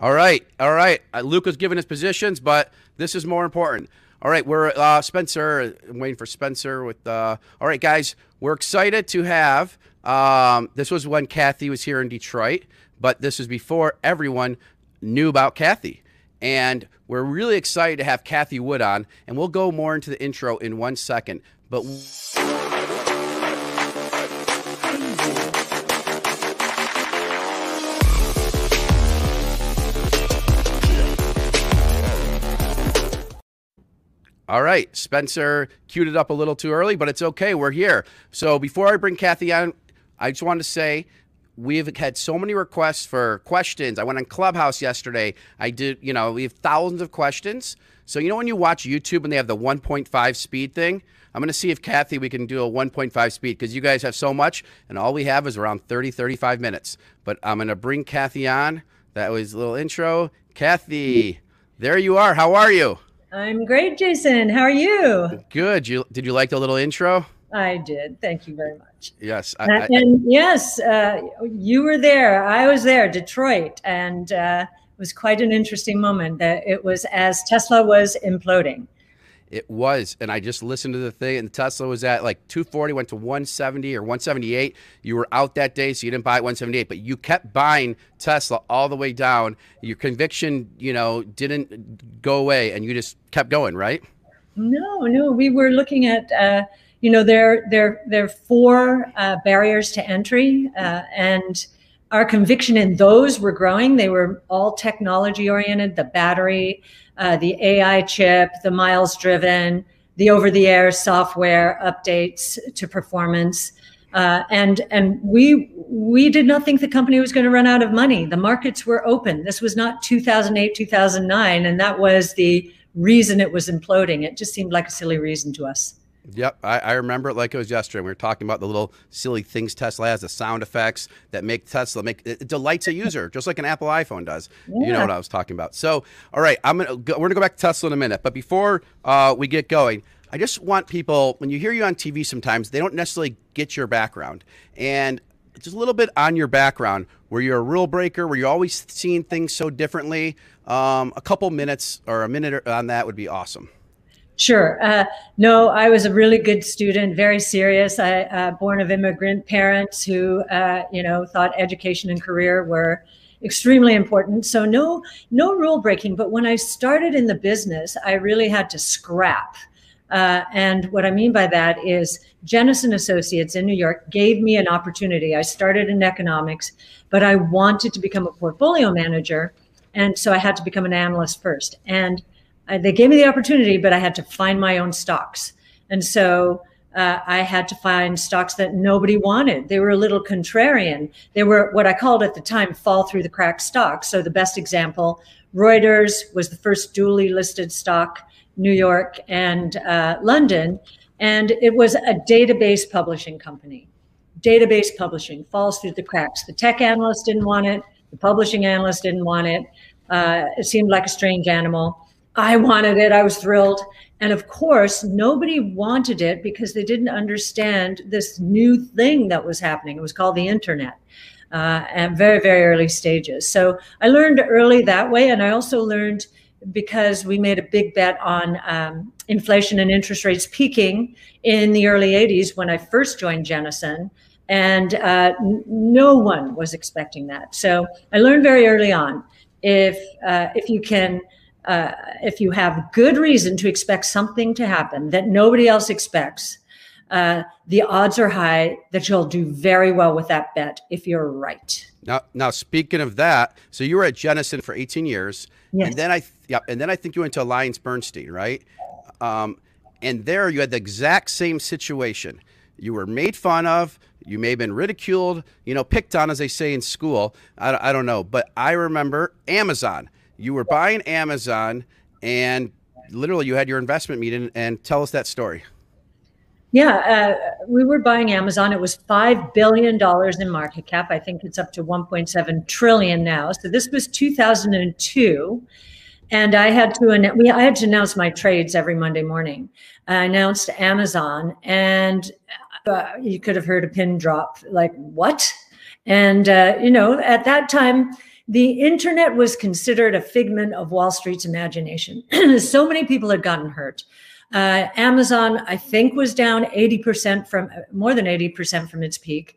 All right, all right. Uh, Luke was his positions, but this is more important. All right, we're uh, Spencer. I'm waiting for Spencer with. Uh, all right, guys, we're excited to have. Um, this was when Cathie was here in Detroit, but this was before everyone knew about Cathie. And we're really excited to have Cathie Wood on, and we'll go more into the intro in one second. But All right, Spencer queued it up a little too early, but it's okay. We're here. So before I bring Cathie on, I just wanted to say we've had so many requests for questions. I went on Clubhouse yesterday. I did, you know, we have thousands of questions. So you know when you watch YouTube and they have the 1.5 speed thing, I'm going to see if Cathie we can do a 1.5 speed because you guys have so much and all we have is around 30 35 minutes. But I'm going to bring Cathie on. That was a little intro. Cathie, there you are. How are you? I'm great, Jason. How are you? Good. You did you like the little intro? I did. Thank you very much. Yes. I, I, and yes, uh, you were there. I was there, Detroit, and uh, it was quite an interesting moment. That it was as Tesla was imploding. It was, and I just listened to the thing, and Tesla was at like 240, went to 170 or 178. You were out that day, so you didn't buy at 178, but you kept buying Tesla all the way down. Your conviction, you know, didn't go away, and you just kept going, right? No, no, we were looking at. Uh, you know, there, there, there are four uh, barriers to entry, uh, and our conviction in those were growing. They were all technology oriented. The battery, uh, the AI chip, the miles driven, the over the air software updates to performance. Uh, and and we we did not think the company was going to run out of money. The markets were open. This was not 2008, 2009, and that was the reason it was imploding. It just seemed like a silly reason to us. Yep, I, I, remember it like it was yesterday. We were talking about the little silly things Tesla has, the sound effects that make Tesla make it delights a user, just like an Apple iPhone does. Yeah. You know what I was talking about. So, all right, I'm gonna go, we're gonna go back to Tesla in a minute, but before uh, we get going, I just want people when you hear you on TV, sometimes they don't necessarily get your background, and just a little bit on your background. Were you a rule breaker? Were you always seeing things so differently? Um, a couple minutes or a minute on that would be awesome. Sure. Uh, no, I was a really good student, very serious. I uh, born of immigrant parents who, uh, you know, thought education and career were extremely important. So no, no rule breaking. But when I started in the business, I really had to scrap. Uh, and what I mean by that is Jennison Associates in New York gave me an opportunity. I started in economics, but I wanted to become a portfolio manager. And so I had to become an analyst first. And uh, they gave me the opportunity, but I had to find my own stocks. And so uh, I had to find stocks that nobody wanted. They were a little contrarian. They were what I called at the time fall through the crack stocks. So the best example, Reuters was the first dually listed stock, New York and uh, London, and it was a database publishing company. Database publishing falls through the cracks. The tech analyst didn't want it. The publishing analyst didn't want it. Uh, it seemed like a strange animal. I wanted it. I was thrilled. And of course, nobody wanted it because they didn't understand this new thing that was happening. It was called the internet uh, at very, very early stages. So I learned early that way. And I also learned because we made a big bet on um, inflation and interest rates peaking in the early 80s when I first joined Jennison. And uh, n- no one was expecting that. So I learned very early on if, uh, if you can uh, if you have good reason to expect something to happen that nobody else expects, uh, the odds are high that you'll do very well with that bet if you're right. Now, now speaking of that, so you were at Jennison for 18 years, yes. and then I, yeah, and then I think you went to Alliance Bernstein, right? Um, and there you had the exact same situation. You were made fun of. You may have been ridiculed, you know, picked on, as they say in school. I, I don't know, but I remember Amazon you were buying Amazon and literally you had your investment meeting and tell us that story. Yeah, uh, we were buying Amazon. It was five billion dollars in market cap. I think it's up to 1.7 trillion now. So this was 2002, and I had to we I had to announce my trades every Monday morning. I announced Amazon, and uh, you could have heard a pin drop. Like what? And uh, you know, at that time, the internet was considered a figment of Wall Street's imagination. so many people had gotten hurt. Uh, Amazon, I think, was down 80% from more than 80% from its peak.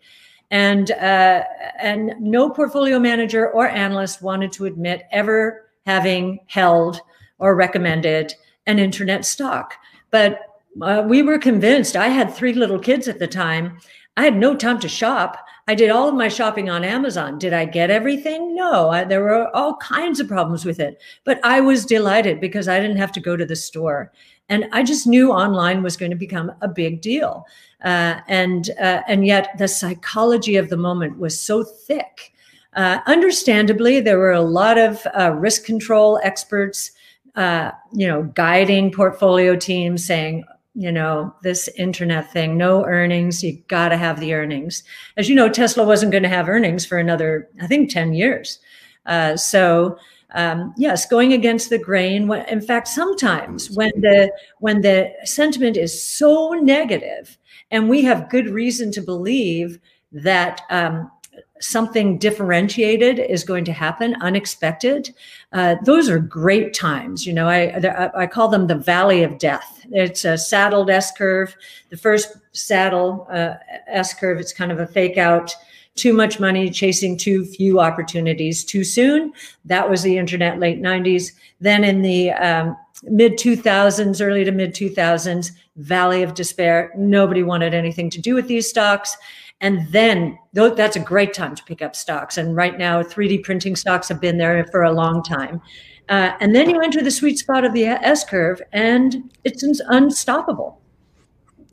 And, uh, and no portfolio manager or analyst wanted to admit ever having held or recommended an internet stock. But uh, we were convinced. I had three little kids at the time. I had no time to shop. I did all of my shopping on Amazon. Did I get everything? No, I, there were all kinds of problems with it. But I was delighted because I didn't have to go to the store. And I just knew online was going to become a big deal. Uh, and, uh, and yet the psychology of the moment was so thick. Uh, understandably, there were a lot of uh, risk control experts, uh, you know, guiding portfolio teams saying, you know, this internet thing, no earnings, you got to have the earnings. As you know, Tesla wasn't going to have earnings for another, I think, 10 years. Uh, so, um, yes, going against the grain. In fact, sometimes when the when the sentiment is so negative, and we have good reason to believe that um, something differentiated is going to happen, unexpected. Uh, those are great times. You know, I, I call them the valley of death. It's a saddled S curve. The first saddle uh, S curve, it's kind of a fake out. Too much money chasing too few opportunities too soon. That was the internet late 90s. Then in the um, mid 2000s, early to mid 2000s, valley of despair. Nobody wanted anything to do with these stocks. And then that's a great time to pick up stocks. And right now, 3D printing stocks have been there for a long time. Uh, and then you enter the sweet spot of the S curve, and it's unstoppable.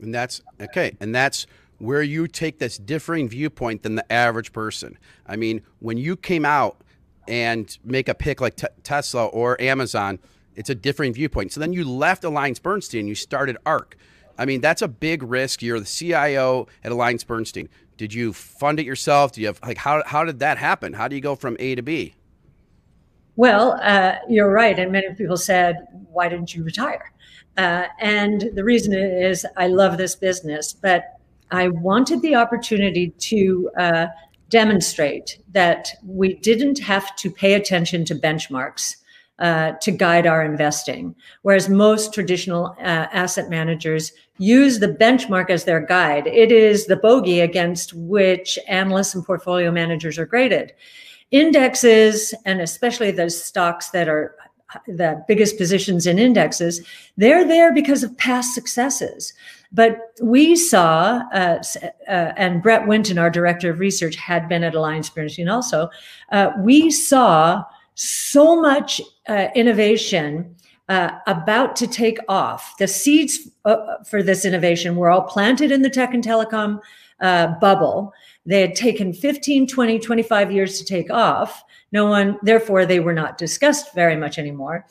And that's okay. And that's where you take this differing viewpoint than the average person. I mean, when you came out and make a pick like t- Tesla or Amazon, it's a differing viewpoint. So then you left Alliance Bernstein, you started ARK. I mean, that's a big risk. You're the CIO at Alliance Bernstein. Did you fund it yourself? Do you have like how how did that happen? How do you go from A to B? Well, uh, you're right, and many people said, "Why didn't you retire?" Uh, and the reason is I love this business, but I wanted the opportunity to uh, demonstrate that we didn't have to pay attention to benchmarks uh, to guide our investing. Whereas most traditional uh, asset managers use the benchmark as their guide. It is the bogey against which analysts and portfolio managers are graded. Indexes, and especially those stocks that are the biggest positions in indexes, they're there because of past successes. But we saw, uh, uh, and Brett Winton, our director of research, had been at Alliance Bernstein also. Uh, we saw so much uh, innovation uh, about to take off. The seeds uh, for this innovation were all planted in the tech and telecom uh, bubble. They had taken 15, 20, 25 years to take off. No one, therefore, they were not discussed very much anymore.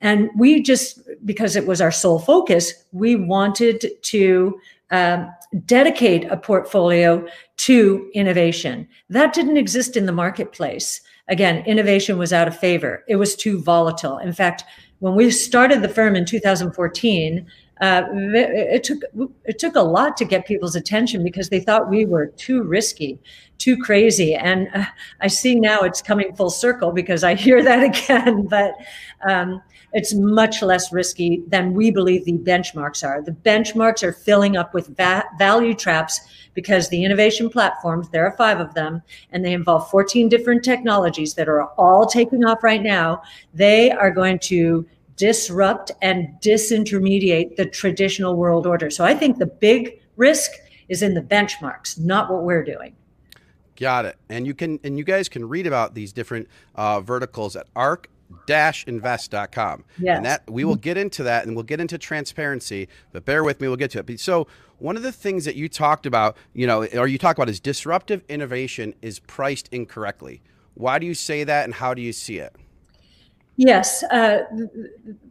And we just, because it was our sole focus, we wanted to um, dedicate a portfolio to innovation. That didn't exist in the marketplace. Again, innovation was out of favor. It was too volatile. In fact, when we started the firm in 2014, uh, it took it took a lot to get people's attention because they thought we were too risky, too crazy. And uh, I see now it's coming full circle because I hear that again. But um, it's much less risky than we believe the benchmarks are. The benchmarks are filling up with va- value traps because the innovation platforms, there are five of them, and they involve 14 different technologies that are all taking off right now. They are going to disrupt and disintermediate the traditional world order. So I think the big risk is in the benchmarks, not what we're doing. Got it. And you can and you guys can read about these different uh, verticals at ARK invest.com. Yes. And that we will get into that and we'll get into transparency, but bear with me, we'll get to it. So one of the things that you talked about, you know, or you talk about is disruptive innovation is priced incorrectly. Why do you say that and how do you see it? Yes, uh,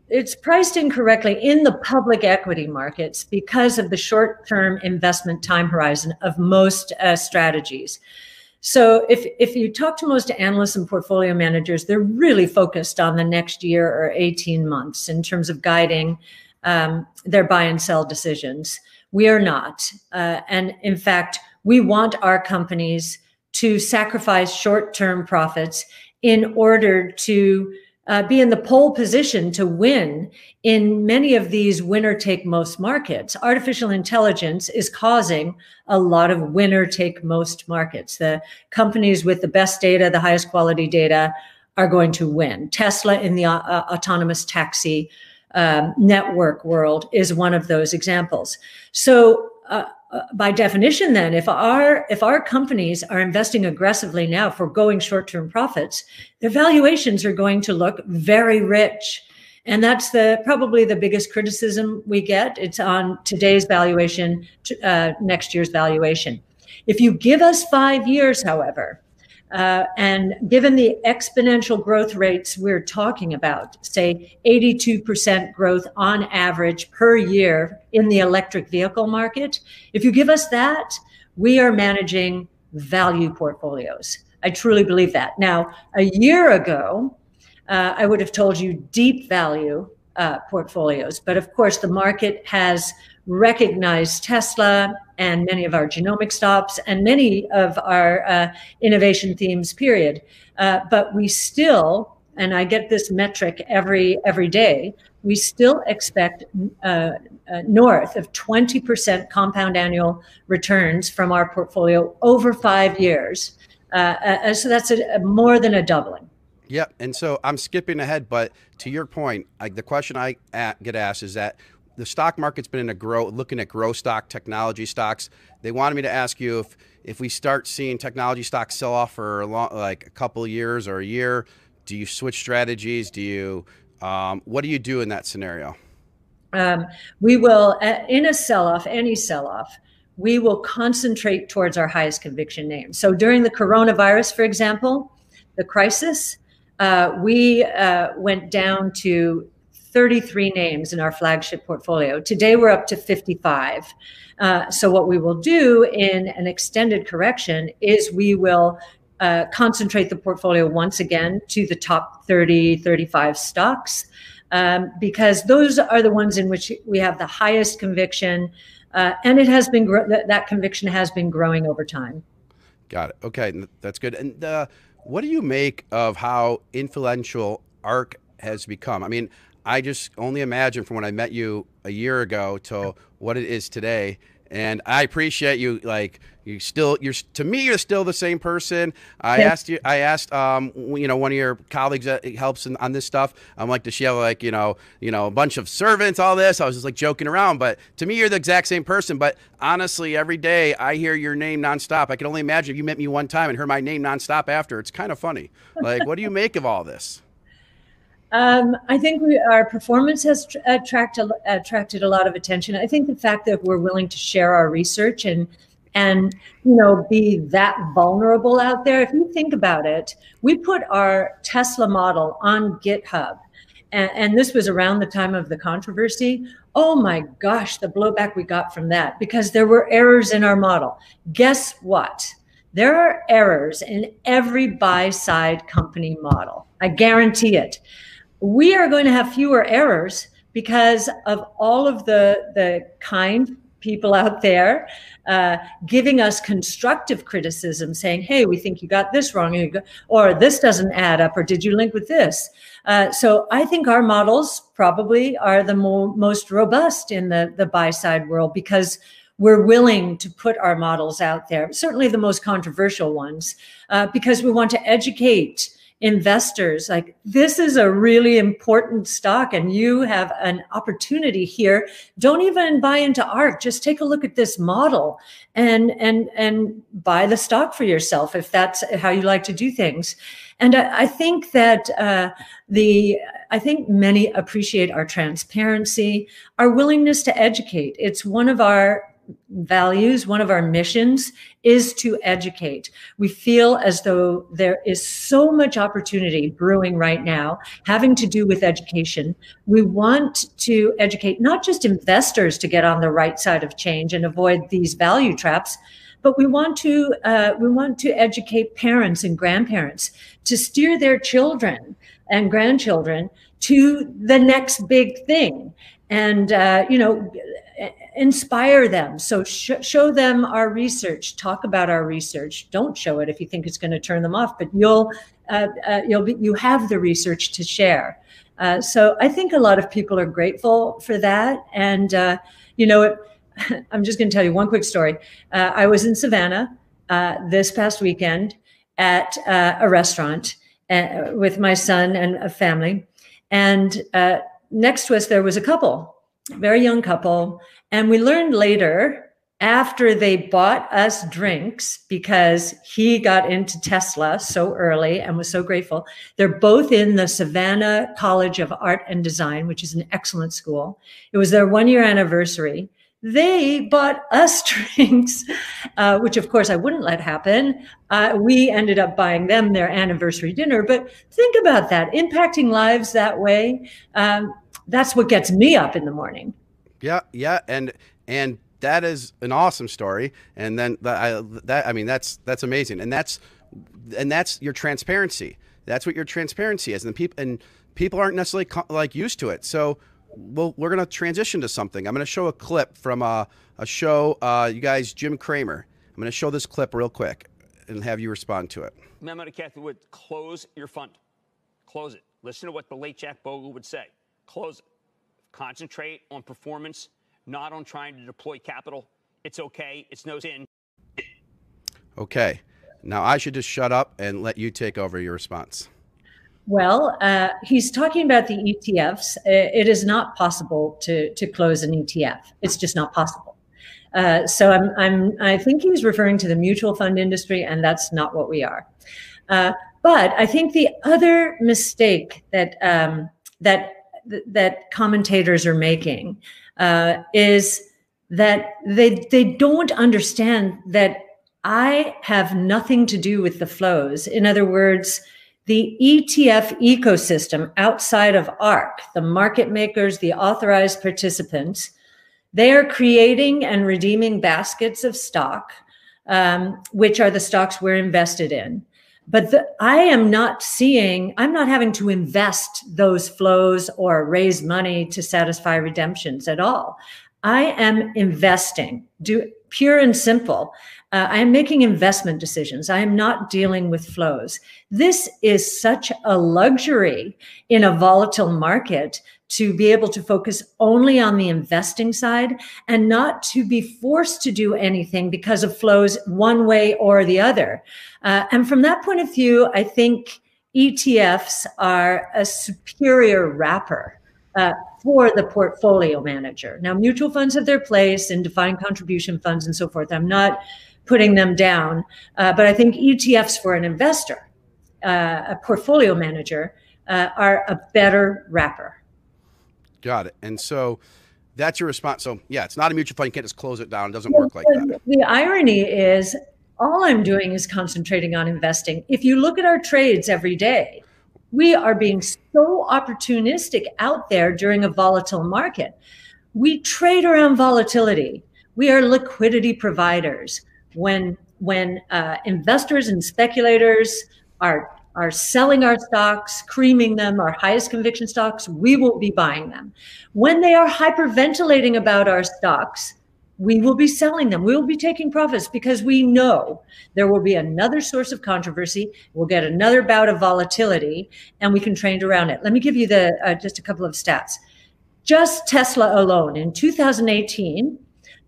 it's priced incorrectly in the public equity markets because of the short term investment time horizon of most uh, strategies. So if if you talk to most analysts and portfolio managers, they're really focused on the next year or 18 months in terms of guiding um, their buy and sell decisions. We are not. Uh, and in fact, we want our companies to sacrifice short term profits in order to uh, be in the pole position to win in many of these winner take most markets. Artificial intelligence is causing a lot of winner take most markets. The companies with the best data, the highest quality data are going to win. Tesla in the uh, uh autonomous taxi um, network world is one of those examples. So, uh, uh, by definition then if our if our companies are investing aggressively now for going short-term profits their valuations are going to look very rich. And that's the probably the biggest criticism we get. It's on today's valuation uh, next year's valuation. If you give us five years however uh, and given the exponential growth rates we're talking about, say 82% growth on average per year in the electric vehicle market, if you give us that, we are managing value portfolios. I truly believe that. Now, a year ago, uh, I would have told you deep value uh, portfolios. But of course, the market has recognized Tesla and many of our genomic stops and many of our uh, innovation themes, period. Uh, but we still, and I get this metric every every day, we still expect uh, uh north of 20% compound annual returns from our portfolio over five years. Uh, uh, so that's a, a more than a doubling. Yep. And so I'm skipping ahead, but to your point, the question I get asked is that the stock market's been in a grow, looking at growth stock, technology stocks. They wanted me to ask you if if we start seeing technology stocks sell off for a long, like a couple years or a year, do you switch strategies? Do you um, what do you do in that scenario? Um, we will, in a sell off, any sell off, we will concentrate towards our highest conviction names. So during the coronavirus, for example, the crisis, uh, we uh, went down to 33 names in our flagship portfolio. Today we're up to 55. Uh, so what we will do in an extended correction is we will uh, concentrate the portfolio once again to the top 30, 35 stocks. Um, because those are the ones in which we have the highest conviction, uh, and it has been gro- that, that conviction has been growing over time. Got it. Okay, that's good. And uh, what do you make of how influential ARK has become? I mean, I just only imagine from when I met you a year ago to what it is today. And I appreciate you. Like you still, you're to me, you're still the same person. I asked you. I asked, um, you know, one of your colleagues that helps in, on this stuff. I'm like, does she have like, you know, you know, a bunch of servants? All this. I was just like joking around. But to me, you're the exact same person. But honestly, every day I hear your name nonstop. I can only imagine if you met me one time and heard my name nonstop after. It's kind of funny. Like, what do you make of all this? Um, I think we, our performance has tr- attracted attracted a lot of attention. I think the fact that we're willing to share our research and and you know be that vulnerable out there. If you think about it, we put our Tesla model on GitHub, and, and this was around the time of the controversy. Oh my gosh, the blowback we got from that because there were errors in our model. Guess what? There are errors in every buy side company model. I guarantee it we are going to have fewer errors because of all of the the kind people out there uh, giving us constructive criticism, saying, "Hey, we think you got this wrong," or "This doesn't add up," or "Did you link with this?" Uh, so I think our models probably are the mo- most robust in the the buy side world because we're willing to put our models out there. Certainly the most controversial ones, uh, because we want to educate investors like this is a really important stock and you have an opportunity here. Don't even buy into ARK just take a look at this model and and and buy the stock for yourself if that's how you like to do things. And i, I think that uh, the i think many appreciate our transparency our willingness to educate. It's one of our values, one of our missions is to educate. We feel as though there is so much opportunity brewing right now having to do with education. We want to educate not just investors to get on the right side of change and avoid these value traps, but we want to uh, we want to educate parents and grandparents to steer their children and grandchildren to the next big thing. And uh, you know, inspire them. So sh- show them our research. Talk about our research. Don't show it if you think it's going to turn them off. But you'll uh, uh, you'll be you have the research to share. Uh, so I think a lot of people are grateful for that. And uh, you know, it, I'm just going to tell you one quick story. Uh, I was in Savannah uh, this past weekend at a restaurant with my son and a family, and next to us there was a couple very young couple. And we learned later, after they bought us drinks, because he got into Tesla so early and was so grateful, they're both in the Savannah College of Art and Design, which is an excellent school. It was their one year anniversary. They bought us drinks, uh, which of course I wouldn't let happen. Uh, we ended up buying them their anniversary dinner. But think about that impacting lives that way. Um, that's what gets me up in the morning. Yeah, yeah, and and that is an awesome story. And then I, that I mean that's that's amazing, and that's and that's your transparency. That's what your transparency is, and people and people aren't necessarily like used to it. So well, we're gonna transition to something. I'm gonna show a clip from a, a show. Uh, you guys, Jim Cramer. I'm gonna show this clip real quick and have you respond to it. Memo to Cathie Wood: Close your fund. Close it. Listen to what the late Jack Bogle would say. Close it. Concentrate on performance, not on trying to deploy capital. It's okay. It's nose in. Okay. Now I should just shut up and let you take over your response. Well, uh, he's talking about the ETFs. It is not possible to to close an ETF. It's just not possible. Uh, so I'm, I'm I think he's referring to the mutual fund industry, and that's not what we are. Uh, but I think the other mistake that um, that that commentators are making uh, is that they they don't understand that I have nothing to do with the flows. In other words, the ETF ecosystem outside of ARK, the market makers, the authorized participants, they are creating and redeeming baskets of stock, um, which are the stocks we're invested in but the, I am not seeing, I'm not having to invest those flows or raise money to satisfy redemptions at all. I am investing, do pure and simple. Uh, I am making investment decisions. I am not dealing with flows. This is such a luxury in a volatile market to be able to focus only on the investing side and not to be forced to do anything because of flows one way or the other. Uh, and from that point of view, I think ETFs are a superior wrapper uh, for the portfolio manager. Now, mutual funds have their place in defined contribution funds and so forth. I'm not putting them down, uh, but I think ETFs for an investor, uh, a portfolio manager, uh, are a better wrapper. Got it. And so that's your response. So yeah, it's not a mutual fund. You can't just close it down. It doesn't work like that. The irony is all I'm doing is concentrating on investing. If you look at our trades every day, we are being so opportunistic out there during a volatile market. We trade around volatility. We are liquidity providers. When when uh, investors and speculators are are selling our stocks, creaming them, our highest conviction stocks, we won't be buying them. When they are hyperventilating about our stocks, we will be selling them. We will be taking profits because we know there will be another source of controversy. We'll get another bout of volatility, and we can trade around it. Let me give you the uh, just a couple of stats. Just Tesla alone in 2018,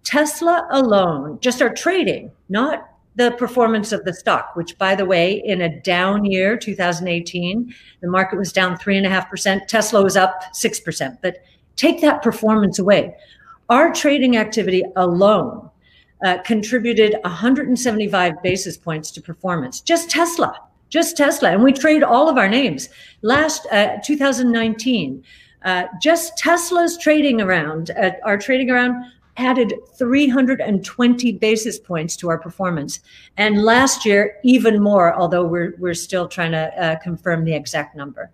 Tesla alone, just our trading, not the performance of the stock, which, by the way, in a down year, 2018, the market was down 3.5%. Tesla was up 6%. But take that performance away. Our trading activity alone uh, contributed 175 basis points to performance. Just Tesla, just Tesla. And we trade all of our names. Last uh, 2019, uh, just Tesla's trading around, uh, our trading around added 320 basis points to our performance. And last year, even more, although we're, we're still trying to uh, confirm the exact number.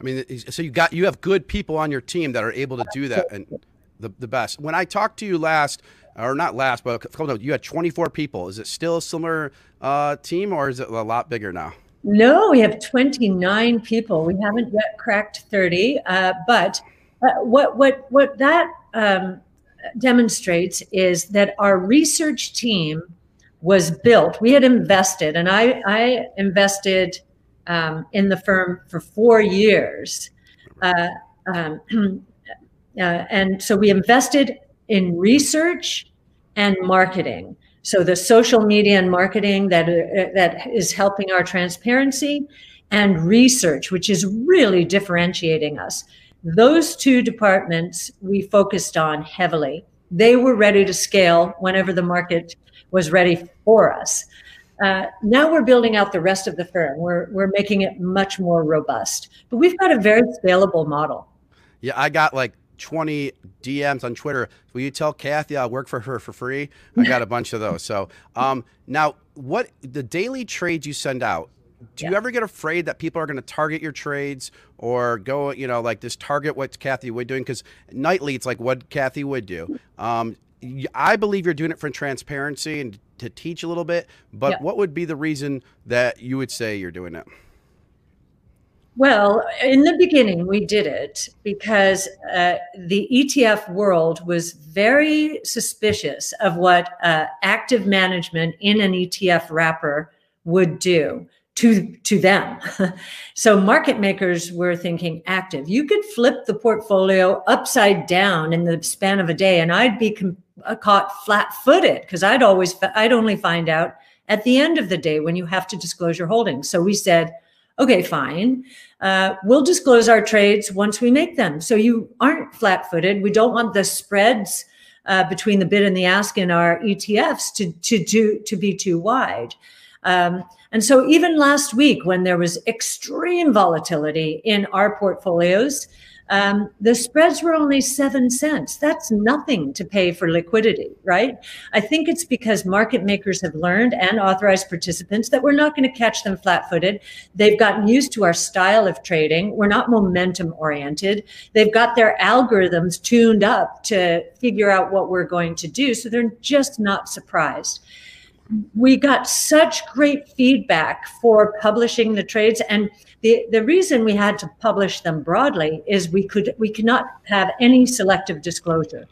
I mean, so you got you have good people on your team that are able to do that and the, the best. When I talked to you last, or not last, but a couple of, you had 24 people. Is it still a similar uh, team or is it a lot bigger now? No, we have 29 people. We haven't yet cracked 30, uh, but uh, what what what that um, demonstrates is that our research team was built. We had invested, and I, I invested um, in the firm for four years. Uh, um, uh, and so we invested in research and marketing. So the social media and marketing that uh, that is helping our transparency and research, which is really differentiating us. Those two departments we focused on heavily. They were ready to scale whenever the market was ready for us. Uh, now we're building out the rest of the firm. We're, we're making it much more robust. But we've got a very scalable model. Yeah, I got like 20 DMs on Twitter. Will you tell Cathie I'll work for her for free? I got a bunch of those. So um, now, what the daily trades you send out? Do yeah. you ever get afraid that people are going to target your trades or go, you know, like this target what Cathie Wood doing? Because nightly, it's like what Cathie Wood do. Um, I believe you're doing it for transparency and to teach a little bit. But yeah. what would be the reason that you would say you're doing it? Well, in the beginning, we did it because uh, the ETF world was very suspicious of what uh, active management in an ETF wrapper would do to to them. so market makers were thinking active. You could flip the portfolio upside down in the span of a day, and I'd be com- uh, caught flat-footed because I'd always I'd only find out at the end of the day when you have to disclose your holdings. So we said okay, fine. Uh, we'll disclose our trades once we make them. So you aren't flat footed. We don't want the spreads uh, between the bid and the ask in our ETFs to, to, to, to be too wide. Um, and so even last week, when there was extreme volatility in our portfolios, um, the spreads were only seven cents. That's nothing to pay for liquidity, right? I think it's because market makers have learned and authorized participants that we're not going to catch them flat footed. They've gotten used to our style of trading. We're not momentum oriented. They've got their algorithms tuned up to figure out what we're going to do. So they're just not surprised we got such great feedback for publishing the trades and the, the reason we had to publish them broadly is we could we cannot have any selective disclosure.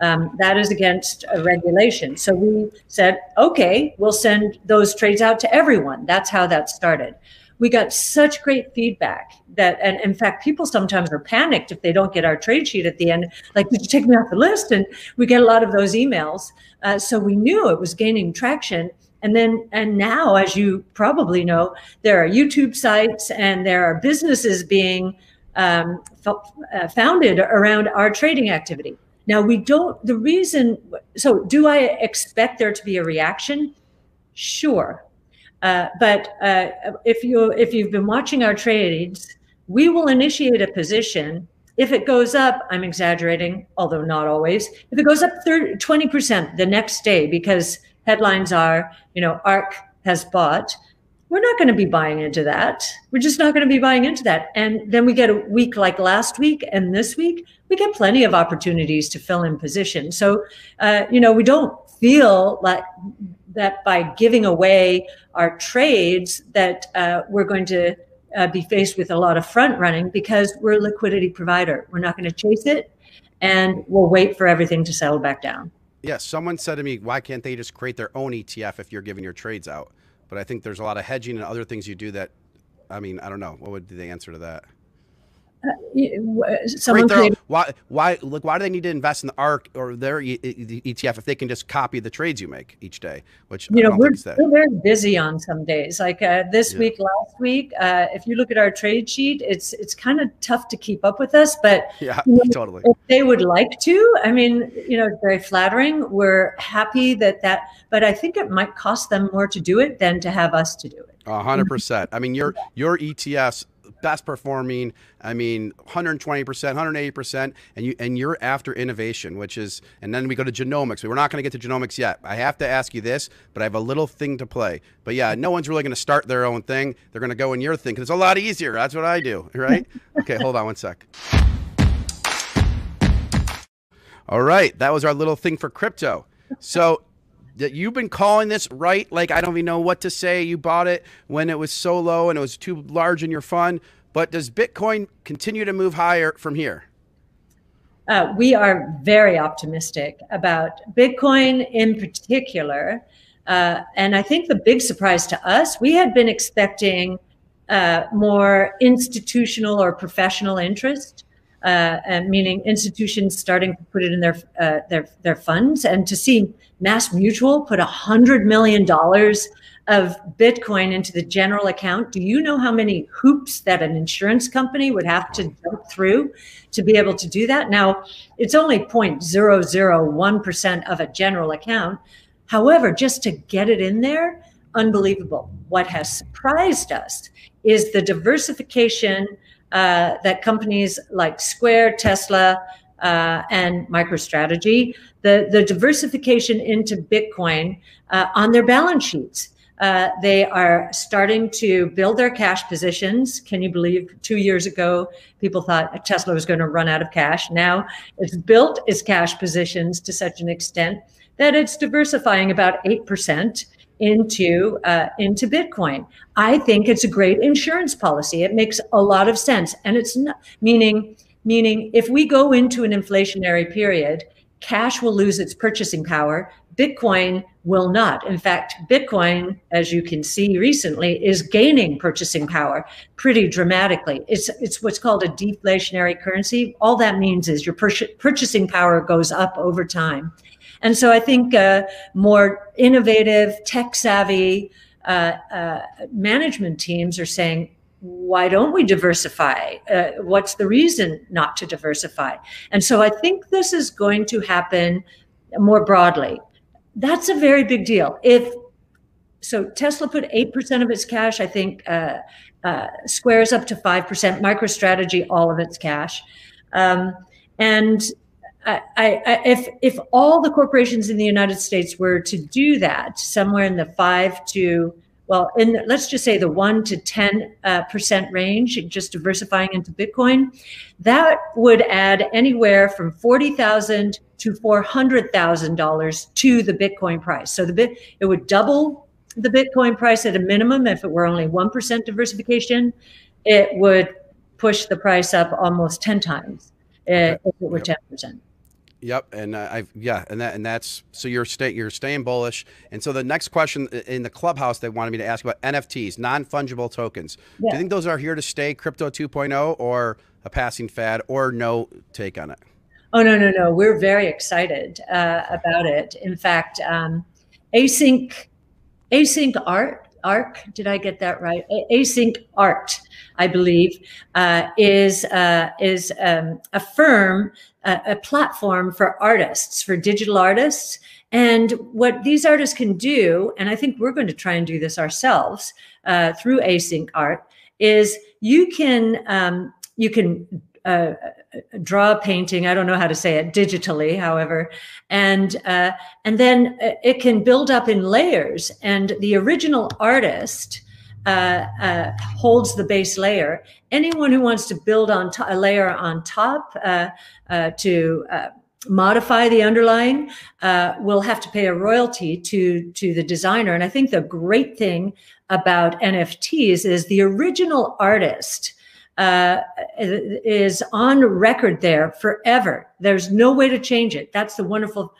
Um, that is against a regulation. So we said, okay, we'll send those trades out to everyone. That's how that started. We got such great feedback that, and in fact, people sometimes are panicked if they don't get our trade sheet at the end. Like, did you take me off the list? And we get a lot of those emails. Uh, so we knew it was gaining traction. And then, and now, as you probably know, there are YouTube sites and there are businesses being um, f- uh, founded around our trading activity. Now, we don't, the reason, so do I expect there to be a reaction? Sure. Uh, but uh, if you if you've been watching our trades, we will initiate a position. If it goes up, I'm exaggerating, although not always. If it goes up 30, 20% the next day because headlines are, you know, ARK has bought. We're not going to be buying into that. We're just not going to be buying into that. And then we get a week like last week and this week, we get plenty of opportunities to fill in position. So, uh, you know, we don't feel like that by giving away our trades that uh, we're going to uh, be faced with a lot of front running because we're a liquidity provider. We're not going to chase it, and we'll wait for everything to settle back down. Yeah, someone said to me, why can't they just create their own ETF if you're giving your trades out? But I think there's a lot of hedging and other things you do that, I mean, I don't know. What would be the answer to that? Someone created, why why look why do they need to invest in the ARK or their ETF if they can just copy the trades you make each day? Which you know we're, we're, very busy on some days. Like uh, this yeah. week, last week, uh, if you look at our trade sheet, it's it's kind of tough to keep up with us. But yeah, you know, totally. If they would like to, I mean, you know, it's very flattering. We're happy that that, but I think it might cost them more to do it than to have us to do it. A hundred percent. I mean, your your ETFs best performing. I mean, 120 percent, 180 percent, and you and you're after innovation, which is. And then we go to genomics. We're not going to get to genomics yet. I have to ask you this, but I have a little thing to play. But yeah, no one's really going to start their own thing. They're going to go in your thing because it's a lot easier. That's what I do, right? okay, hold on one sec. All right, that was our little thing for crypto. So that you've been calling this right. Like I don't even know what to say. You bought it when it was so low and it was too large in your fund. But does Bitcoin continue to move higher from here? uh, we are very optimistic about Bitcoin in particular. Uh, and I think the big surprise to us, we had been expecting uh, more institutional or professional interest, uh, meaning institutions starting to put it in their uh, their their funds, and to see Mass Mutual put a hundred million dollars of Bitcoin into the general account. Do you know how many hoops that an insurance company would have to jump through to be able to do that? Now, it's only 0.001% of a general account. However, just to get it in there, unbelievable. What has surprised us is the diversification uh, that companies like Square, Tesla, uh, and MicroStrategy, the, the diversification into Bitcoin uh, on their balance sheets. Uh, they are starting to build their cash positions. Can you believe two years ago, people thought Tesla was going to run out of cash? Now it's built its cash positions to such an extent that it's diversifying about 8% into uh, into Bitcoin. I think it's a great insurance policy. It makes a lot of sense, and it's not, meaning meaning if we go into an inflationary period, cash will lose its purchasing power. Bitcoin will not. In fact, Bitcoin, as you can see recently, is gaining purchasing power pretty dramatically. It's it's what's called a deflationary currency. All that means is your purchasing power goes up over time. And so I think uh, more innovative, tech savvy uh, uh, management teams are saying, why don't we diversify? Uh, what's the reason not to diversify? And so I think this is going to happen more broadly. That's a very big deal. If so, Tesla put eight percent of its cash. I think uh, uh, Square's up to five percent. MicroStrategy, all of its cash, um, and I, I, if if all the corporations in the United States were to do that, somewhere in the five to well, in let's just say the one to ten uh, percent range, just diversifying into Bitcoin, that would add anywhere from forty thousand to four hundred thousand dollars to the Bitcoin price. So the bit it would double the Bitcoin price at a minimum if it were only one percent diversification. It would push the price up almost ten times uh, if it were ten percent. Yep, and uh, I've yeah, and that and that's so you're stay you're staying bullish. And so the next question in the clubhouse they wanted me to ask about NFTs, non fungible tokens. Yeah. Do you think those are here to stay, crypto 2.0, or a passing fad, or no take on it? Oh no no no, we're very excited uh, about it. In fact, um, async async art arc did i get that right async art i believe uh, is uh, is um, a firm a, a platform for artists, for digital artists. And what these artists can do, and I think we're going to try and do this ourselves uh, through async art, is you can um, you can uh, draw a painting. I don't know how to say it digitally, however, and uh, and then uh, it can build up in layers. And the original artist uh, uh, holds the base layer. Anyone who wants to build on to- a layer on top uh, to modify the underlying uh, will have to pay a royalty to to the designer. And I think the great thing about NFTs is the original artist. Is on record there forever. There's no way to change it. That's the wonderful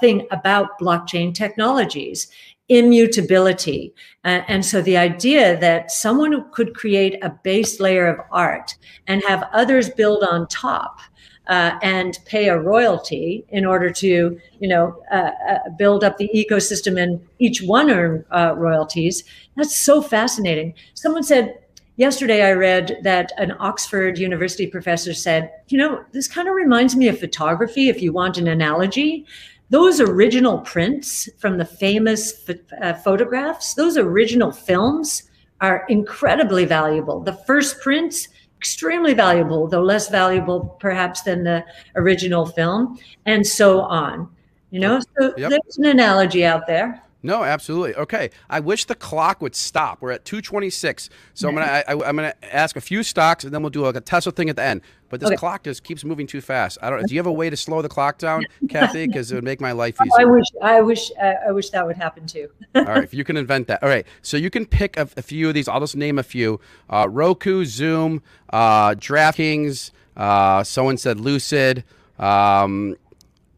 thing about blockchain technologies immutability. Uh, and so the idea that someone could create a base layer of art and have others build on top uh, and pay a royalty in order to, you know, uh, uh build up the ecosystem and each one earn uh, royalties. That's so fascinating. Someone said, Yesterday, I read that an Oxford University professor said, you know, this kind of reminds me of photography, if you want an analogy those original prints from the famous uh, photographs, those original films are incredibly valuable. The first prints, extremely valuable, though less valuable perhaps than the original film, and so on. You know, so yep. there's an analogy out there. No, absolutely. Okay, I wish the clock would stop. We're at 226, so I'm gonna I, am gonna ask a few stocks, and then we'll do like a Tesla thing at the end. But this okay. clock just keeps moving too fast. I don't. Do you have a way to slow the clock down, Cathie? Because it would make my life easier. Oh, I wish. I wish. Uh, I wish that would happen too. All right, if you can invent that. All right, so you can pick a, a few of these. I'll just name a few: uh, Roku, Zoom, uh, DraftKings. Uh, someone said Lucid. Um,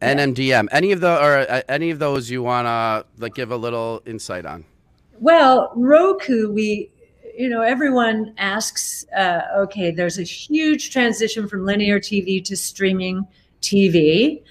NNDM. Any of the or uh, any of those you want to like give a little insight on? Well, Roku, we, you know, everyone asks, uh, okay, there's a huge transition from linear TV to streaming TV.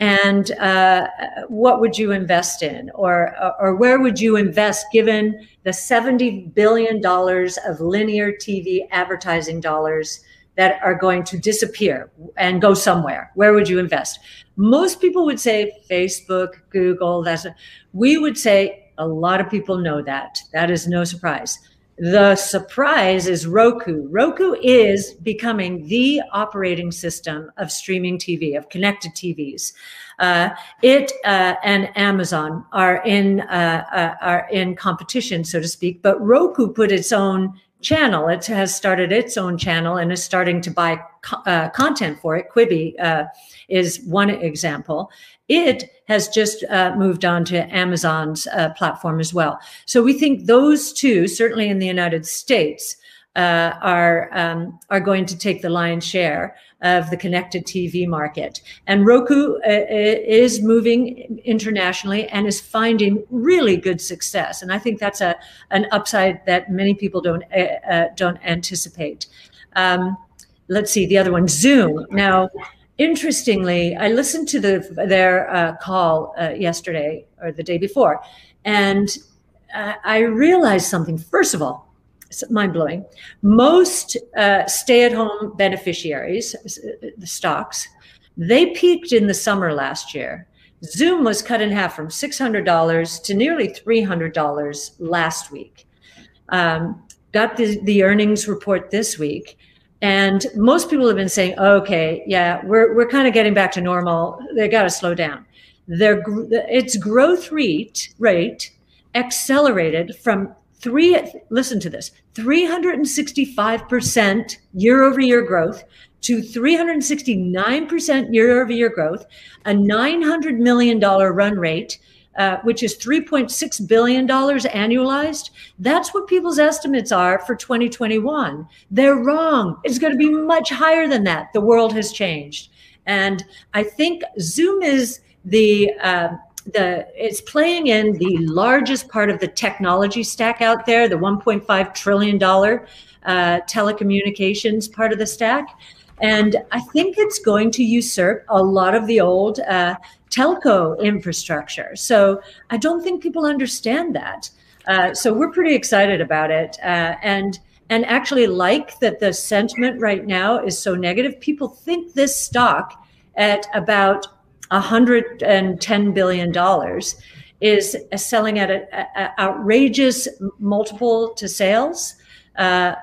And uh, what would you invest in, or or where would you invest given the seventy billion dollars of linear TV advertising dollars that are going to disappear and go somewhere? Where would you invest? Most people would say Facebook, Google. That's a, we would say a lot of people know that. That is no surprise. The surprise is Roku. Roku is becoming the operating system of streaming TV, of connected TVs. Uh, it uh, and Amazon are in uh, uh are in competition, so to speak. But Roku put its own channel. It has started its own channel and is starting to buy co- uh, content for it. Quibi uh, is one example. It has just uh, moved on to Amazon's uh, platform as well. So we think those two, certainly in the United States, uh, are um, are going to take the lion's share of the connected TV market. And Roku uh, uh, is moving internationally and is finding really good success. And I think that's a an upside that many people don't uh, uh don't anticipate. Um, let's see the other one, Zoom. Now, interestingly, I listened to the their uh, call yesterday or the day before, and I realized something. First of all mind blowing. Most uh, stay at home beneficiaries, the stocks, they peaked in the summer last year. Zoom was cut in half from $600 to nearly $300 last week. Um, got the, the earnings report this week. And most people have been saying, okay, yeah, we're, we're kind of getting back to normal. They got to slow down. Their, its growth rate, rate accelerated from three listen to this 365% year over year growth to 369% year over year growth a $900 million run rate uh, which is $3.6 billion annualized. That's what people's estimates are for 2021. They're wrong. It's going to be much higher than that. The world has changed. And I think Zoom is the uh, the it's playing in the largest part of the technology stack out there, the 1.5 trillion dollar uh, telecommunications part of the stack, and I think it's going to usurp a lot of the old uh, telco infrastructure. So I don't think people understand that. Uh, so we're pretty excited about it, uh, and and actually like that the sentiment right now is so negative. People think this stock at about $110 billion is selling at an outrageous multiple to sales. Uh,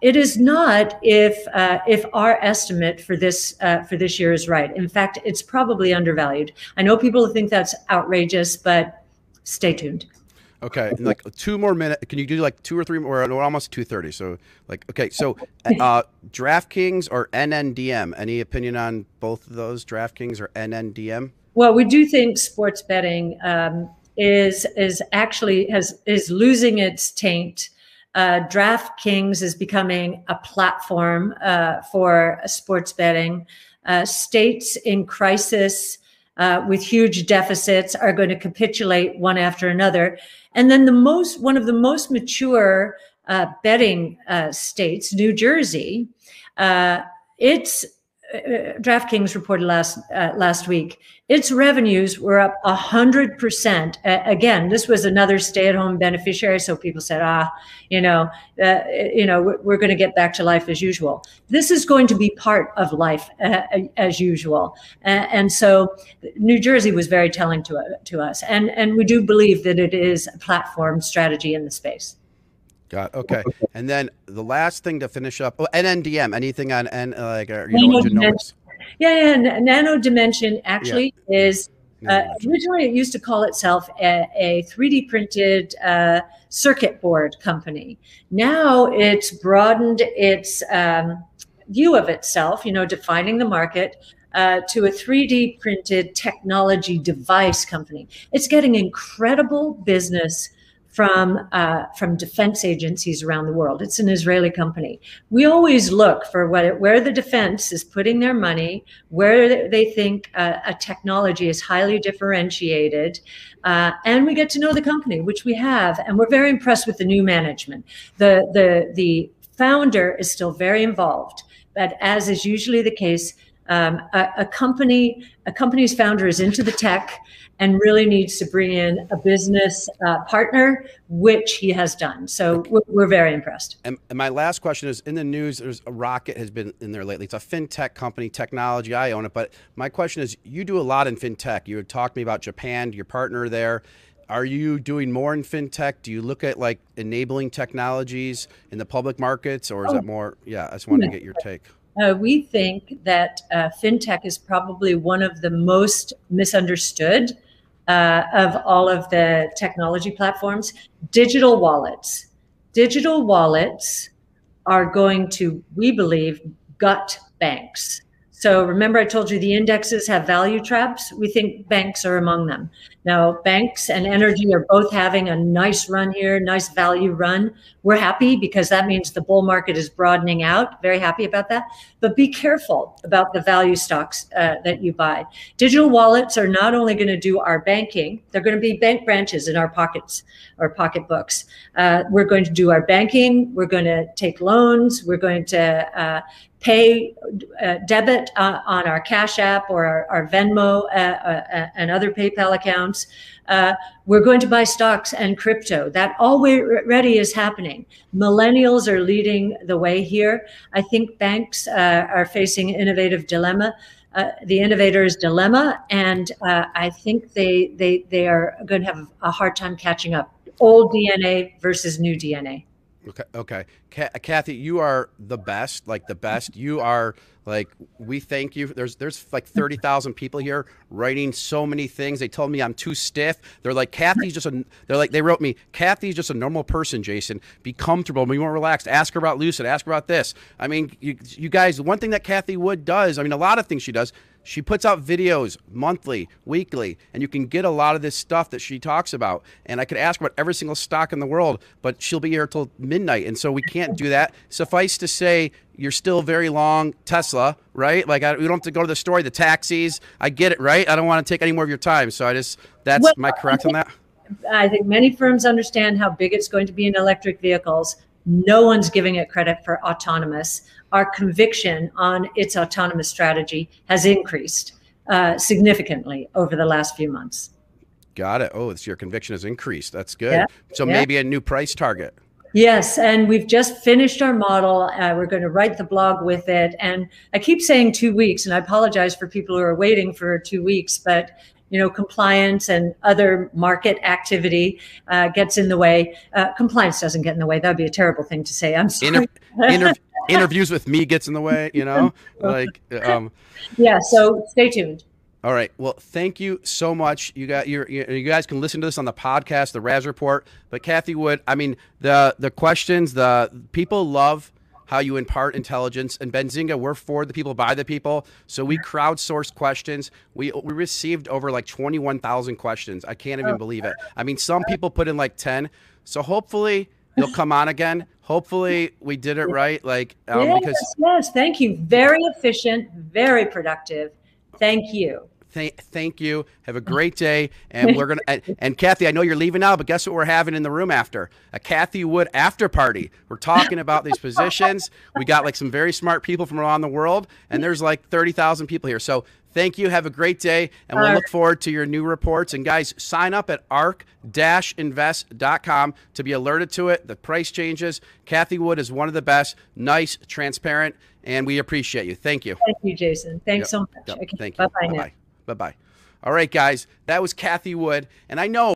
it is not if uh, if our estimate for this uh, for this year is right. In fact, it's probably undervalued. I know people think that's outrageous, but stay tuned. Okay, like two more minutes. Can you do like two or three more? We're almost two thirty. So like, okay, so uh, DraftKings or NNDM? Any opinion on both of those, DraftKings or NNDM? Well, we do think sports betting um, is is actually has is losing its taint. Uh, DraftKings is becoming a platform uh, for sports betting. Uh, states in crisis uh, with huge deficits are going to capitulate one after another. And then the most, one of the most mature uh, betting uh, states, New Jersey, uh, its DraftKings reported last uh, last week. Its revenues were up hundred percent. Again, this was another stay-at-home beneficiary, so people said, "Ah, you know, uh, you know, we're, we're going to get back to life as usual." This is going to be part of life uh, as usual, and so New Jersey was very telling to to us, and and we do believe that it is a platform strategy in the space. Got okay. And then the last thing to finish up. Oh, NNDM. Anything on N uh, like uh, you know, genomics? Yeah, yeah. Nano Dimension actually yeah. is uh, originally it used to call itself a, a 3D printed uh, circuit board company. Now it's broadened its um, view of itself. You know, defining the market. Uh, to a 3D printed technology device company. It's getting incredible business from uh, from defense agencies around the world. It's an Israeli company. We always look for what, where the defense is putting their money, where they think uh, a technology is highly differentiated, uh, and we get to know the company, which we have, and we're very impressed with the new management. The the the founder is still very involved, but as is usually the case, um, a, a, company a company's founder is into the tech and really needs to bring in a business uh, partner which he has done so we're, we're very impressed and, and, my last question is in the news there's a rocket has been in there lately it's a fintech company technology i own it but my question is you do a lot in fintech you had talked to me about japan your partner there are you doing more in fintech? Do you look at like enabling technologies in the public markets, or is oh. that more? Yeah, I just wanted to get your take. Uh, we think that uh, fintech is probably one of the most misunderstood uh, of all of the technology platforms. Digital wallets. Digital wallets are going to, we believe, gut banks. So remember, I told you the indexes have value traps. We think banks are among them. Now, banks and energy are both having a nice run here, nice value run. We're happy because that means the bull market is broadening out. Very happy about that. But be careful about the value stocks uh, that you buy. Digital wallets are not only going to do our banking, they're going to be bank branches in our pockets or pocketbooks. Uh, we're going to do our banking. We're going to take loans. We're going to uh, pay uh, debit uh, on our Cash App or our, our Venmo uh, uh and other PayPal accounts. Uh, we're going to buy stocks and crypto. That already is happening. Millennials are leading the way here. I think banks uh, are facing innovative dilemma. the innovator's dilemma, and I think they, they they are going to have a hard time catching up. Old DNA versus new DNA. Okay. Okay. Cathie, you are the best, like the best. You are like we thank you. There's there's like thirty thousand people here writing so many things. They told me I'm too stiff. They're like Cathie's just a. They're like they wrote me Cathie's just a normal person. Jason, be comfortable, be more relaxed. Ask her about Lucid. Ask her about this. I mean, you you guys. One thing that Cathie Wood does. I mean, a lot of things she does she puts out videos monthly, weekly, and you can get a lot of this stuff that she talks about. And I could ask about every single stock in the world, but she'll be here till midnight. And so we can't do that. Suffice to say, you're still very long Tesla, right? Like, I, we don't have to go to the story, the taxis. I get it, right? I don't want to take any more of your time. So I just, that's, well, am I correct on that? I think many firms understand how big it's going to be in electric vehicles. No one's giving it credit for autonomous our conviction on its autonomous strategy has increased uh, significantly over the last few months. Got it. Oh, it's your conviction has increased. That's good. Yeah. So yeah. maybe a new price target. Yes, and we've just finished our model. Uh, we're going to write the blog with it. And I keep saying two weeks, and I apologize for people who are waiting for two weeks, but you know, compliance and other market activity uh, gets in the way. Uh, compliance doesn't get in the way. That'd be a terrible thing to say. I'm sorry. Inter- inter- interviews with me gets in the way, you know? Like um Yeah, so stay tuned. All right. Well, thank you so much. You got your you guys can listen to this on the podcast, the Raz Report. But Cathie Wood, I mean, the the questions, the people love how you impart intelligence. And Benzinga, we're for the people, by the people. So we crowdsource questions. We we received over like 21,000 questions. I can't even oh. believe it. I mean, some people put in like 10. So hopefully you'll come on again. Hopefully we did it right. Like um, yes, because yes, thank you. Very efficient, very productive. Thank you. Thank, thank you. Have a great day. And we're gonna and, and, Cathie, I know you're leaving now, but guess what we're having in the room after? A Cathie Wood after party. We're talking about these positions. We got like some very smart people from around the world, and there's like thirty thousand people here. So Thank you. Have a great day. And we'll look forward to your new reports. And guys, sign up at ark invest.com to be alerted to it. The price changes. Cathie Wood is one of the best, nice, transparent, and we appreciate you. Thank you. Thank you, Jason. Thanks yep. so much. Yep. Okay. Thank you. Bye-bye. Bye-bye. Bye-bye. All right, guys. That was Cathie Wood. And I know